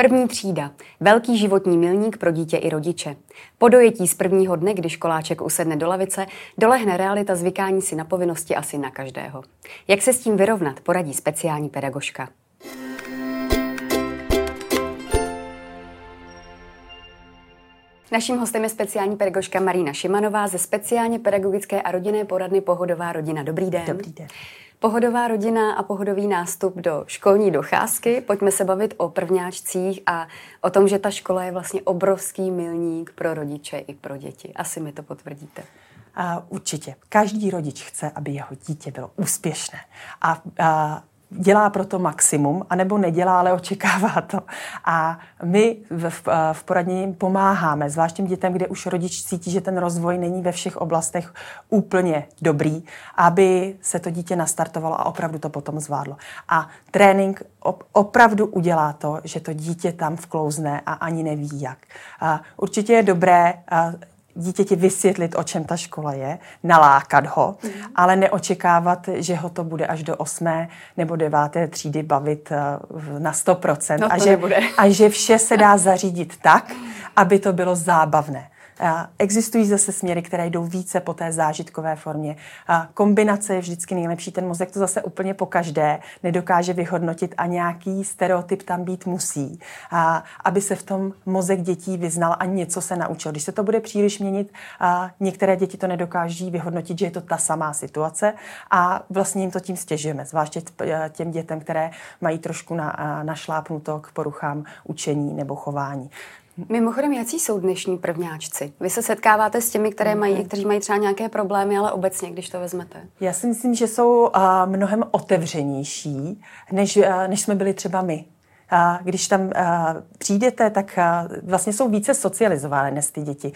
První třída. Velký životní milník pro dítě i rodiče. Po dojetí z prvního dne, kdy školáček usedne do lavice, dolehne realita zvykání si na povinnosti asi na každého. Jak se s tím vyrovnat, poradí speciální pedagožka. Naším hostem je speciální pedagožka Marína Šimanová ze speciálně pedagogické a rodinné poradny Pohodová rodina. Dobrý den. Dobrý den. Pohodová rodina a pohodový nástup do školní docházky. Pojďme se bavit o prvňáčcích a o tom, že ta škola je vlastně obrovský milník pro rodiče i pro děti. Asi mi to potvrdíte. Uh, určitě. Každý rodič chce, aby jeho dítě bylo úspěšné. A, a dělá pro to maximum, anebo nedělá, ale očekává to. A my v, v, v poradně pomáháme, zvlášť těm dětem, kde už rodič cítí, že ten rozvoj není ve všech oblastech úplně dobrý, aby se to dítě nastartovalo a opravdu to potom zvládlo. A trénink opravdu udělá to, že to dítě tam vklouzne a ani neví jak. A určitě je dobré dítěti vysvětlit, o čem ta škola je, nalákat ho, mm. ale neočekávat, že ho to bude až do osmé nebo deváté třídy bavit eh, na 100%. No a, že, a že vše se dá zařídit tak, aby to bylo zábavné. Existují zase směry, které jdou více po té zážitkové formě. Kombinace je vždycky nejlepší. Ten mozek to zase úplně po každé nedokáže vyhodnotit a nějaký stereotyp tam být musí, aby se v tom mozek dětí vyznal a něco se naučil. Když se to bude příliš měnit, některé děti to nedokáží vyhodnotit, že je to ta samá situace a vlastně jim to tím stěžujeme, zvláště těm dětem, které mají trošku na, našlápnuto k poruchám učení nebo chování. Mimochodem, jaký jsou dnešní prvňáčci? Vy se setkáváte s těmi, které mají, kteří mají třeba nějaké problémy, ale obecně, když to vezmete? Já si myslím, že jsou uh, mnohem otevřenější, než, uh, než jsme byli třeba my když tam přijdete, tak vlastně jsou více socializované dnes ty děti.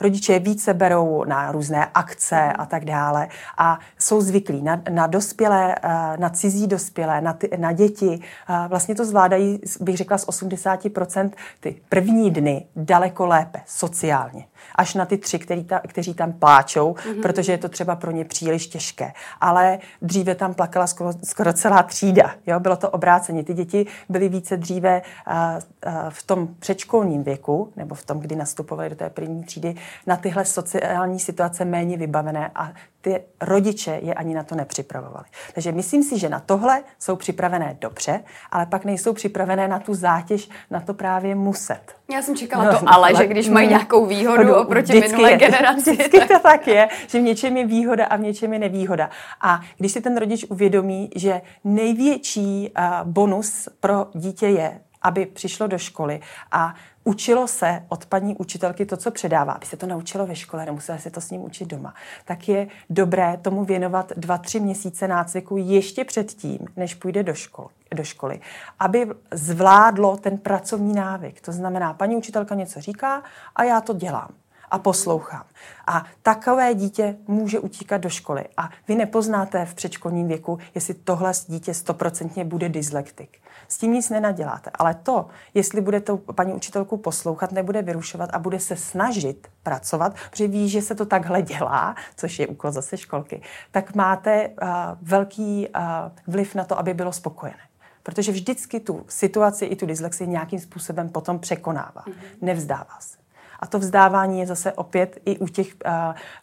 Rodiče více berou na různé akce a tak dále a jsou zvyklí na, na dospělé, na cizí dospělé, na, ty, na děti. Vlastně to zvládají, bych řekla, z 80% ty první dny daleko lépe sociálně až na ty tři, který ta, kteří tam pláčou, mm-hmm. protože je to třeba pro ně příliš těžké. Ale dříve tam plakala skoro, skoro celá třída. Jo? Bylo to obráceně. Ty děti byly více dříve v tom předškolním věku, nebo v tom, kdy nastupovaly do té první třídy, na tyhle sociální situace méně vybavené a ty rodiče je ani na to nepřipravovali. Takže myslím si, že na tohle jsou připravené dobře, ale pak nejsou připravené na tu zátěž, na to právě muset. Já jsem čekala no, to ale, že když mají nějakou výhodu no, oproti minulé je, generaci. Vždycky tak... to tak je, že v něčem je výhoda a v něčem je nevýhoda. A když si ten rodič uvědomí, že největší uh, bonus pro dítě je, aby přišlo do školy a učilo se od paní učitelky to, co předává, aby se to naučilo ve škole, nemusela se to s ním učit doma, tak je dobré tomu věnovat dva, tři měsíce nácviku ještě předtím, než půjde do školy do školy, aby zvládlo ten pracovní návyk. To znamená, paní učitelka něco říká a já to dělám a poslouchám. A takové dítě může utíkat do školy. A vy nepoznáte v předškolním věku, jestli tohle dítě stoprocentně bude dyslektik. S tím nic nenaděláte. Ale to, jestli bude to paní učitelku poslouchat, nebude vyrušovat a bude se snažit pracovat, protože ví, že se to takhle dělá, což je úkol zase školky, tak máte uh, velký uh, vliv na to, aby bylo spokojené protože vždycky tu situaci i tu dyslexii nějakým způsobem potom překonává. Mm-hmm. Nevzdává se. A to vzdávání je zase opět i u těch uh,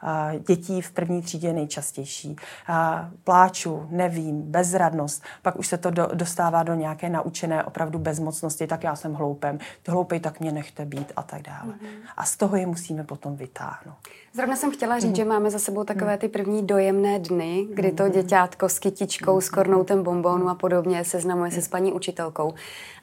uh, dětí v první třídě nejčastější. Uh, pláču, nevím, bezradnost, pak už se to do, dostává do nějaké naučené opravdu bezmocnosti, tak já jsem hloupem, ty hloupej, tak mě nechte být a tak dále. Mm-hmm. A z toho je musíme potom vytáhnout. Zrovna jsem chtěla říct, mm. že máme za sebou takové ty první dojemné dny, kdy to děťátko s kytičkou, s kornoutem bombónu a podobně seznamuje se s paní učitelkou.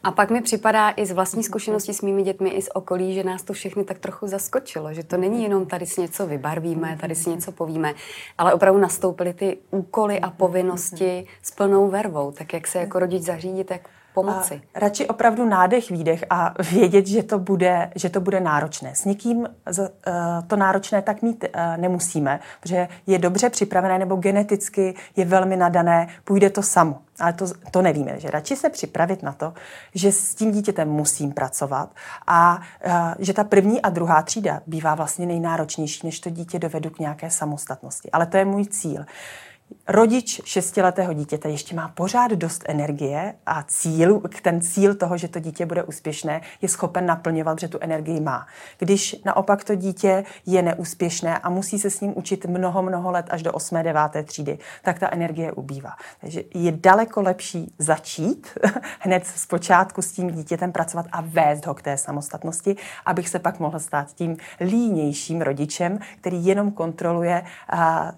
A pak mi připadá i z vlastní zkušenosti s mými dětmi, i z okolí, že nás to všechny tak trochu zaskočilo, že to není jenom tady si něco vybarvíme, tady si něco povíme, ale opravdu nastoupily ty úkoly a povinnosti s plnou vervou, tak jak se jako rodič zařídit, jak pomoci? A radši opravdu nádech, výdech a vědět, že to bude, že to bude náročné. S nikým eh, to náročné tak mít eh, nemusíme, protože je dobře připravené nebo geneticky je velmi nadané, půjde to samo. Ale to, to nevíme, že radši se připravit na to, že s tím dítětem musím pracovat a uh, že ta první a druhá třída bývá vlastně nejnáročnější, než to dítě dovedu k nějaké samostatnosti. Ale to je můj cíl rodič šestiletého dítěte ještě má pořád dost energie a cíl, ten cíl toho, že to dítě bude úspěšné, je schopen naplňovat, že tu energii má. Když naopak to dítě je neúspěšné a musí se s ním učit mnoho, mnoho let až do 8. 9. třídy, tak ta energie ubývá. Takže je daleko lepší začít hned z počátku s tím dítětem pracovat a vést ho k té samostatnosti, abych se pak mohl stát tím línějším rodičem, který jenom kontroluje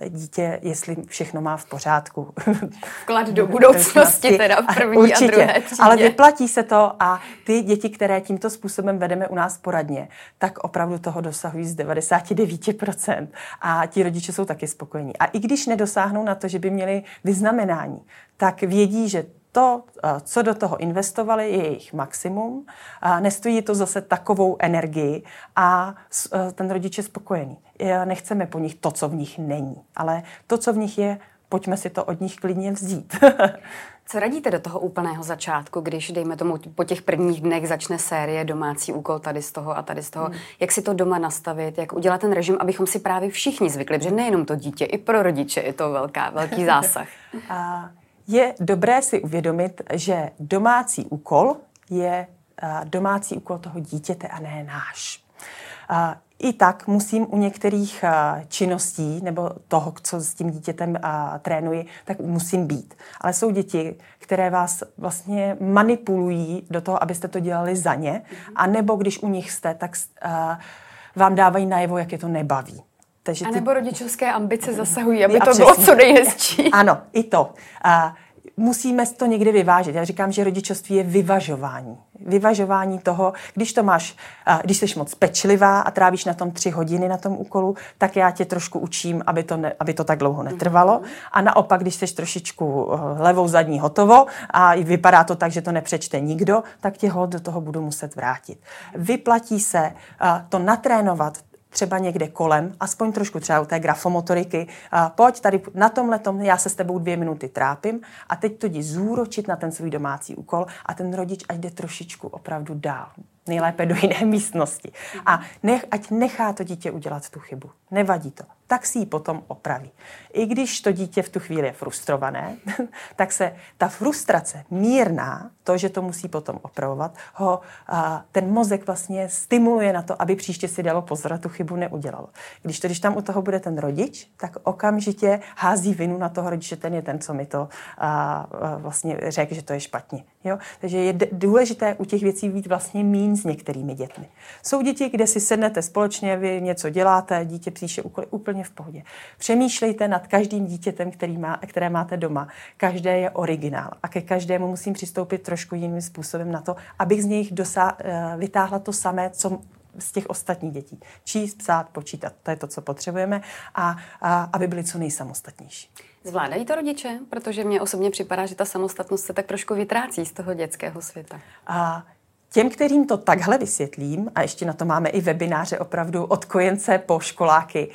dítě, jestli všechno má v pořádku. Vklad do budoucnosti teda v první Určitě, a druhé třídě. ale vyplatí se to a ty děti, které tímto způsobem vedeme u nás poradně, tak opravdu toho dosahují z 99% a ti rodiče jsou taky spokojení. A i když nedosáhnou na to, že by měli vyznamenání, tak vědí, že to, co do toho investovali, je jejich maximum. Nestojí to zase takovou energii a ten rodič je spokojený. Nechceme po nich to, co v nich není, ale to, co v nich je, pojďme si to od nich klidně vzít. Co radíte do toho úplného začátku, když, dejme tomu, po těch prvních dnech začne série domácí úkol tady z toho a tady z toho, hmm. jak si to doma nastavit, jak udělat ten režim, abychom si právě všichni zvykli, protože nejenom to dítě, i pro rodiče je to velká, velký zásah. a je dobré si uvědomit, že domácí úkol je domácí úkol toho dítěte a ne náš. I tak musím u některých činností nebo toho, co s tím dítětem trénuji, tak musím být. Ale jsou děti, které vás vlastně manipulují do toho, abyste to dělali za ně, a nebo když u nich jste, tak vám dávají najevo, jak je to nebaví. Takže ty... A nebo rodičovské ambice zasahují, aby to bylo co nejhezčí. Ano, i to. A musíme to někdy vyvážit. Já říkám, že rodičovství je vyvažování. Vyvažování toho, když to máš, když jsi moc pečlivá a trávíš na tom tři hodiny na tom úkolu, tak já tě trošku učím, aby to, ne, aby to tak dlouho netrvalo. Mhm. A naopak, když jsi trošičku eh, levou zadní hotovo a vypadá to tak, že to nepřečte nikdo, tak tě ho do toho budu muset vrátit. Vyplatí se to natrénovat třeba někde kolem, aspoň trošku třeba u té grafomotoriky, pojď tady na tomhle tom, já se s tebou dvě minuty trápím a teď to jdi zúročit na ten svůj domácí úkol a ten rodič ať jde trošičku opravdu dál nejlépe do jiné místnosti. A nech, ať nechá to dítě udělat tu chybu. Nevadí to. Tak si ji potom opraví. I když to dítě v tu chvíli je frustrované, tak se ta frustrace mírná, to, že to musí potom opravovat, ho a, ten mozek vlastně stimuluje na to, aby příště si dalo pozor a tu chybu neudělalo. Když to, když tam u toho bude ten rodič, tak okamžitě hází vinu na toho rodiče, ten je ten, co mi to a, a vlastně řekl, že to je špatně. Jo? Takže je důležité u těch věcí být vlastně mín s některými dětmi. Jsou děti, kde si sednete společně, vy něco děláte, dítě píše úkoly úplně v pohodě. Přemýšlejte nad každým dítětem, který má, které máte doma. Každé je originál a ke každému musím přistoupit trošku jiným způsobem na to, abych z něj dosá- eh, vytáhla to samé, co z těch ostatních dětí. Číst, psát, počítat, to je to, co potřebujeme a, a aby byli co nejsamostatnější. Zvládají to rodiče? Protože mně osobně připadá, že ta samostatnost se tak trošku vytrácí z toho dětského světa. A Těm, kterým to takhle vysvětlím, a ještě na to máme i webináře opravdu od kojence po školáky,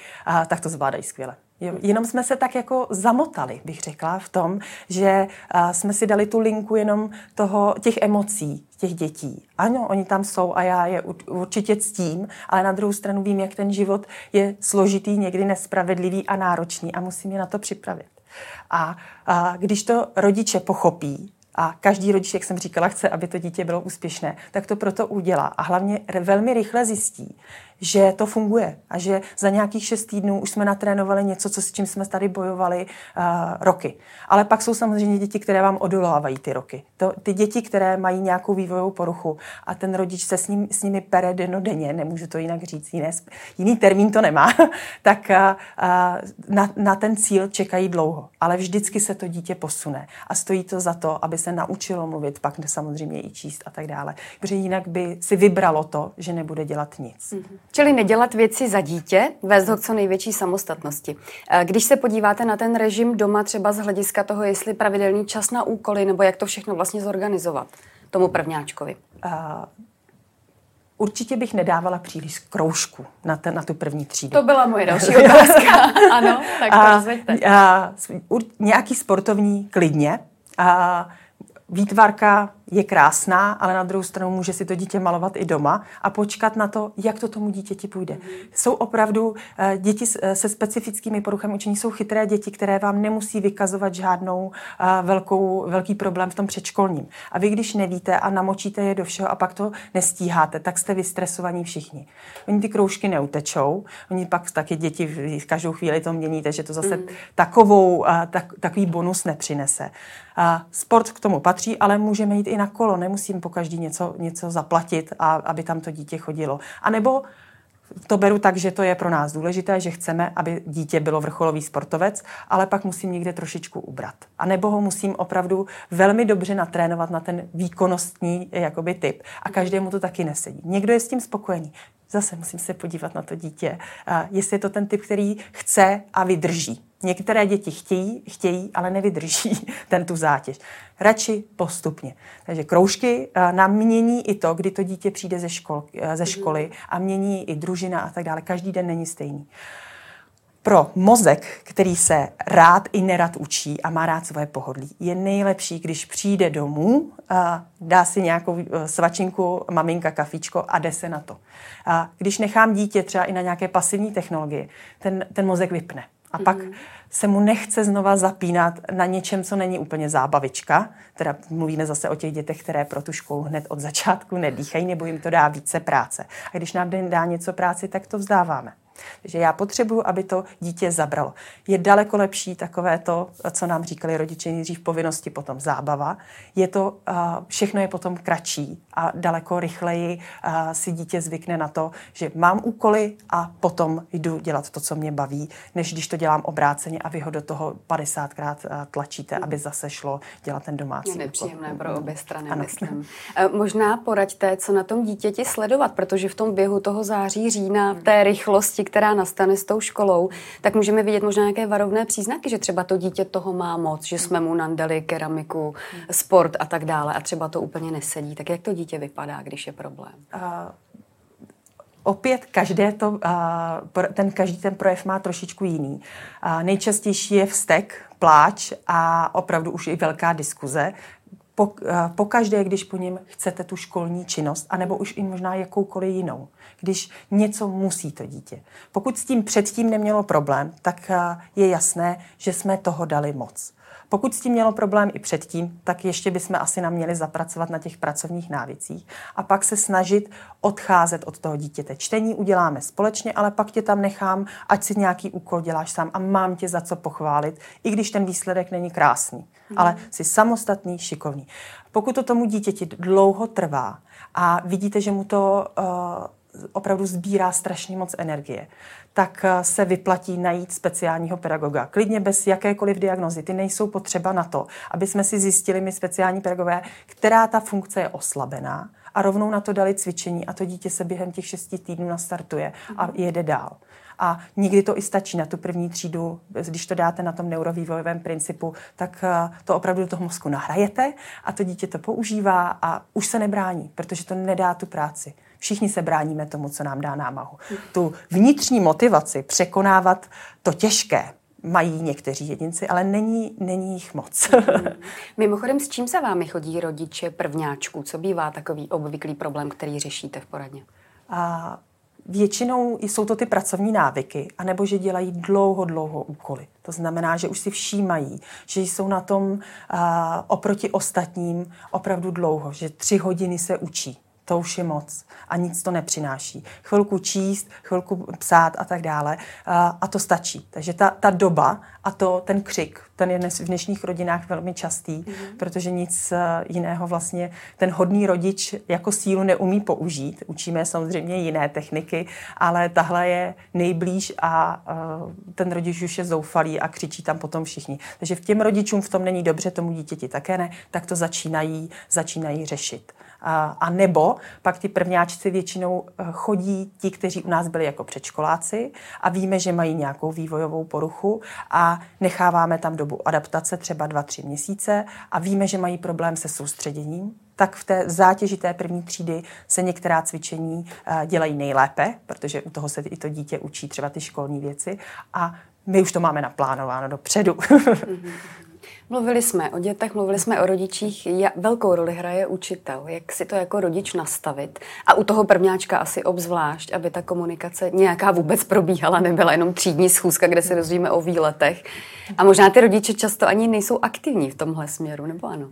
tak to zvládají skvěle. Jenom jsme se tak jako zamotali, bych řekla, v tom, že jsme si dali tu linku jenom toho, těch emocí těch dětí. Ano, oni tam jsou a já je určitě ctím, ale na druhou stranu vím, jak ten život je složitý, někdy nespravedlivý a náročný a musím je na to připravit. A, a když to rodiče pochopí, a každý rodič, jak jsem říkala, chce, aby to dítě bylo úspěšné, tak to proto udělá. A hlavně velmi rychle zjistí, že to funguje a že za nějakých šest týdnů už jsme natrénovali něco, co s čím jsme tady bojovali uh, roky. Ale pak jsou samozřejmě děti, které vám odolávají ty roky. To, ty děti, které mají nějakou vývojovou poruchu a ten rodič se s, ním, s nimi pere denodenně, nemůžu to jinak říct, jiné, jiný termín to nemá, tak uh, na, na ten cíl čekají dlouho. Ale vždycky se to dítě posune a stojí to za to, aby se naučilo mluvit, pak samozřejmě i číst a tak dále. Protože jinak by si vybralo to, že nebude dělat nic. Mm-hmm. Čili nedělat věci za dítě, vést ho k co největší samostatnosti. Eh, když se podíváte na ten režim doma třeba z hlediska toho, jestli pravidelný čas na úkoly, nebo jak to všechno vlastně zorganizovat tomu prvňáčkovi. Uh, určitě bych nedávala příliš kroužku na, ten, na tu první třídu. To byla moje další otázka. ano, tak to a, a, Nějaký sportovní klidně. A, výtvarka je krásná, ale na druhou stranu může si to dítě malovat i doma a počkat na to, jak to tomu dítěti půjde. Mm. Jsou opravdu eh, děti eh, se specifickými poruchami učení, jsou chytré děti, které vám nemusí vykazovat žádnou eh, velkou, velký problém v tom předškolním. A vy, když nevíte a namočíte je do všeho a pak to nestíháte, tak jste vystresovaní všichni. Oni ty kroužky neutečou, oni pak taky děti v každou chvíli to měníte, že to zase mm. takovou, tak, takový bonus nepřinese. Sport k tomu patří, ale můžeme jít i na kolo, nemusím po každý něco, něco zaplatit, a, aby tam to dítě chodilo. A nebo to beru tak, že to je pro nás důležité, že chceme, aby dítě bylo vrcholový sportovec, ale pak musím někde trošičku ubrat. A nebo ho musím opravdu velmi dobře natrénovat na ten výkonnostní jakoby, typ. A každému to taky nesedí. Někdo je s tím spokojený. Zase musím se podívat na to dítě, jestli je to ten typ, který chce a vydrží. Některé děti chtějí, chtějí, ale nevydrží ten tu zátěž. Radši postupně. Takže kroužky eh, nám mění i to, kdy to dítě přijde ze, škol, eh, ze mhm. školy a mění i družina a tak dále. Každý den není stejný. Pro mozek, který se rád i nerad učí a má rád svoje pohodlí, je nejlepší, když přijde domů, dá si nějakou eh, svačinku, maminka, kafičko a jde se na to. Když nechám dítě třeba i na nějaké pasivní technologie, ten, ten mozek vypne. A pak mm-hmm. se mu nechce znova zapínat na něčem, co není úplně zábavička. Teda mluvíme zase o těch dětech, které pro tu školu hned od začátku nedýchají, nebo jim to dá více práce. A když nám dá něco práci, tak to vzdáváme. Takže já potřebuju, aby to dítě zabralo. Je daleko lepší takové to, co nám říkali rodiče nejdřív povinnosti, potom zábava. Je to, všechno je potom kratší a daleko rychleji si dítě zvykne na to, že mám úkoly a potom jdu dělat to, co mě baví, než když to dělám obráceně a vy ho do toho 50krát tlačíte, aby zase šlo dělat ten domácí je nepříjemné úkol. pro obě strany, ano. myslím. Možná poraďte, co na tom dítěti sledovat, protože v tom běhu toho září, října, v té rychlosti, která nastane s tou školou, tak můžeme vidět možná nějaké varovné příznaky, že třeba to dítě toho má moc, že jsme mu nandali keramiku, sport a tak dále a třeba to úplně nesedí. Tak jak to dítě vypadá, když je problém? Uh, opět každé to, ten, každý ten projev má trošičku jiný. Nejčastější je vztek, pláč a opravdu už i velká diskuze, po, po každé, když po něm chcete tu školní činnost, anebo už i možná jakoukoliv jinou když něco musí to dítě. Pokud s tím předtím nemělo problém, tak eh, je jasné, že jsme toho dali moc. Pokud s tím mělo problém i předtím, tak ještě bychom asi nám měli zapracovat na těch pracovních návicích a pak se snažit odcházet od toho dítěte. Čtení uděláme společně, ale pak tě tam nechám, ať si nějaký úkol děláš sám a mám tě za co pochválit, i když ten výsledek není krásný, mm. ale jsi samostatný, šikovný. Pokud to tomu dítěti dlouho trvá a vidíte, že mu to uh, opravdu sbírá strašně moc energie, tak eh, se vyplatí najít speciálního pedagoga. Klidně bez jakékoliv diagnozy. Ty nejsou potřeba na to, aby jsme si zjistili my speciální pedagogové, která ta funkce je oslabená a rovnou na to dali cvičení a to dítě se během těch šesti týdnů nastartuje a mhm. jede dál. A někdy to i stačí na tu první třídu, když to dáte na tom neurovývojovém principu, tak eh, to opravdu do toho mozku nahrajete a to dítě to používá a už se nebrání, protože to nedá tu práci. Všichni se bráníme tomu, co nám dá námahu. Tu vnitřní motivaci překonávat to těžké, mají někteří jedinci, ale není, není jich moc. Mimochodem, s čím za vámi chodí rodiče prvňáčků? Co bývá takový obvyklý problém, který řešíte v poradně? A většinou jsou to ty pracovní návyky, anebo že dělají dlouho, dlouho úkoly. To znamená, že už si všímají, že jsou na tom uh, oproti ostatním opravdu dlouho, že tři hodiny se učí to už je moc a nic to nepřináší. Chvilku číst, chvilku psát a tak dále a, to stačí. Takže ta, ta doba a to, ten křik, ten je dnes v dnešních rodinách velmi častý, mm-hmm. protože nic e, jiného vlastně ten hodný rodič jako sílu neumí použít. Učíme samozřejmě jiné techniky, ale tahle je nejblíž a uh, ten rodič už je zoufalý a křičí tam potom všichni. Takže v těm rodičům v tom není dobře, tomu dítěti také ne, tak to začínají, začínají řešit. A, a nebo pak ty prvňáčci většinou eh, chodí ti, kteří u nás byli jako předškoláci a víme, že mají nějakou vývojovou poruchu a necháváme tam dobu adaptace třeba 2-3 měsíce a víme, že mají problém se soustředěním, tak v té zátěži té první třídy se některá cvičení eh, dělají nejlépe, protože u toho se i to dítě učí třeba ty školní věci a my už to máme naplánováno dopředu. Mluvili jsme o dětech, mluvili jsme o rodičích. Velkou roli hraje učitel. Jak si to jako rodič nastavit? A u toho prvňáčka asi obzvlášť, aby ta komunikace nějaká vůbec probíhala, nebyla jenom třídní schůzka, kde se dozvíme o výletech. A možná ty rodiče často ani nejsou aktivní v tomhle směru, nebo ano?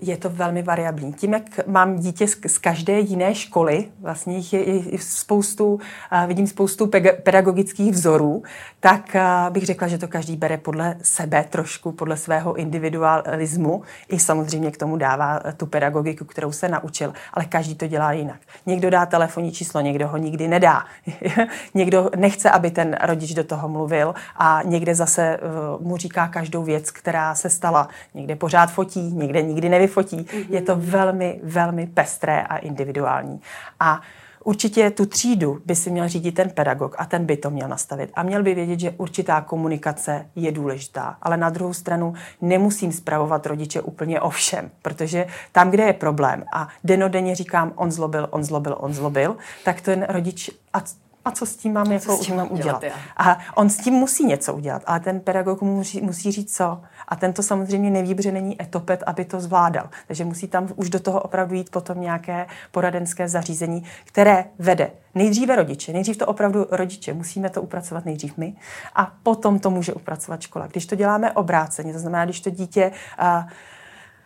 Je to velmi variabilní. Tím, jak mám dítě z každé jiné školy, vlastně jich je, spoustu, vidím spoustu pedagogických vzorů, tak bych řekla, že to každý bere podle sebe trošku, podle svého individualismu. I samozřejmě k tomu dává tu pedagogiku, kterou se naučil, ale každý to dělá jinak. Někdo dá telefonní číslo, někdo ho nikdy nedá. někdo nechce, aby ten rodič do toho mluvil a někde zase uh, mu říká každou věc, která se stala. Někde pořád fotí, někde nikdy nikdy nevyfotí. Mm-hmm. Je to velmi, velmi pestré a individuální. A Určitě tu třídu by si měl řídit ten pedagog a ten by to měl nastavit. A měl by vědět, že určitá komunikace je důležitá. Ale na druhou stranu nemusím zpravovat rodiče úplně o všem, protože tam, kde je problém a denodenně říkám, on zlobil, on zlobil, on zlobil, tak ten rodič, a a co s tím mám, jako, s tím mám udělat. udělat a on s tím musí něco udělat, ale ten pedagog musí, musí říct co. A ten to samozřejmě neví, protože není etopet, aby to zvládal. Takže musí tam už do toho opravdu jít potom nějaké poradenské zařízení, které vede nejdříve rodiče. Nejdřív to opravdu rodiče. Musíme to upracovat nejdřív my a potom to může upracovat škola. Když to děláme obráceně, to znamená, když to dítě uh,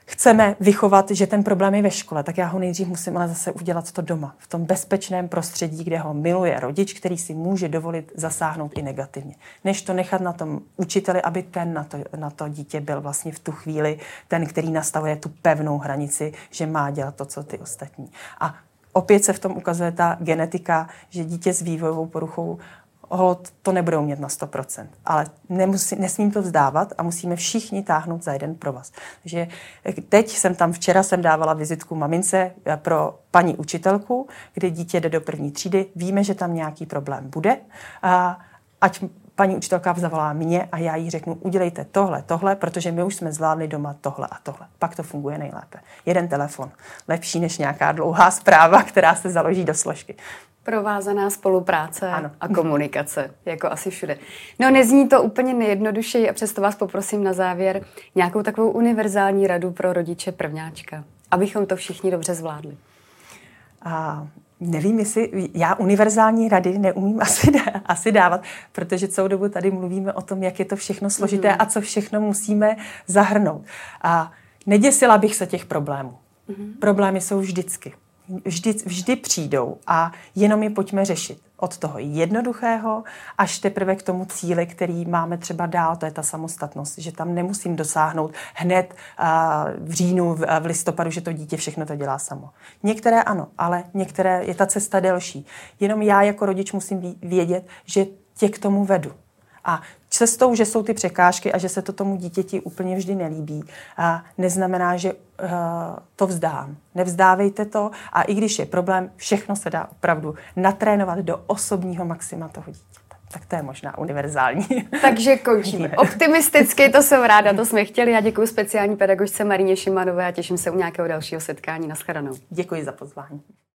chceme vychovat, že ten problém je ve škole, tak já ho nejdřív musím ale zase udělat to doma, v tom bezpečném prostředí, kde ho miluje rodič, který si může dovolit zasáhnout i negativně. Než to nechat na tom učiteli, aby ten na to, na to dítě byl vlastně v tu chvíli ten, který nastavuje tu pevnou hranici, že má dělat to, co ty ostatní. A opět se v tom ukazuje ta genetika, že dítě s vývojovou poruchou hold to nebudou mít na 100%. Ale nemusí, nesmím to vzdávat a musíme všichni táhnout za jeden provaz. Takže teď jsem tam, včera jsem dávala vizitku mamince pro paní učitelku, kde dítě jde do první třídy. Víme, že tam nějaký problém bude. A ať paní učitelka zavolá mě a já jí řeknu, udělejte tohle, tohle, protože my už jsme zvládli doma tohle a tohle. Pak to funguje nejlépe. Jeden telefon. Lepší než nějaká dlouhá zpráva, která se založí do složky. Provázaná spolupráce ano. a komunikace, jako asi všude. No nezní to úplně nejjednodušeji a přesto vás poprosím na závěr nějakou takovou univerzální radu pro rodiče prvňáčka, abychom to všichni dobře zvládli. A nevím, jestli já univerzální rady neumím asi, asi dávat, protože celou dobu tady mluvíme o tom, jak je to všechno složité mm. a co všechno musíme zahrnout. A neděsila bych se těch problémů. Mm. Problémy jsou vždycky vždy, vždy přijdou a jenom je pojďme řešit. Od toho jednoduchého až teprve k tomu cíli, který máme třeba dál, to je ta samostatnost, že tam nemusím dosáhnout hned v říjnu, v listopadu, že to dítě všechno to dělá samo. Některé ano, ale některé je ta cesta delší. Jenom já jako rodič musím vědět, že tě k tomu vedu. A cestou, že jsou ty překážky a že se to tomu dítěti úplně vždy nelíbí, a neznamená, že uh, to vzdám. Nevzdávejte to a i když je problém, všechno se dá opravdu natrénovat do osobního maxima toho dítěte. Tak to je možná univerzální. Takže končíme. Optimisticky, to jsem ráda, to jsme chtěli. Já děkuji speciální pedagožce Marině Šimanové a těším se u nějakého dalšího setkání. Naschledanou. Děkuji za pozvání.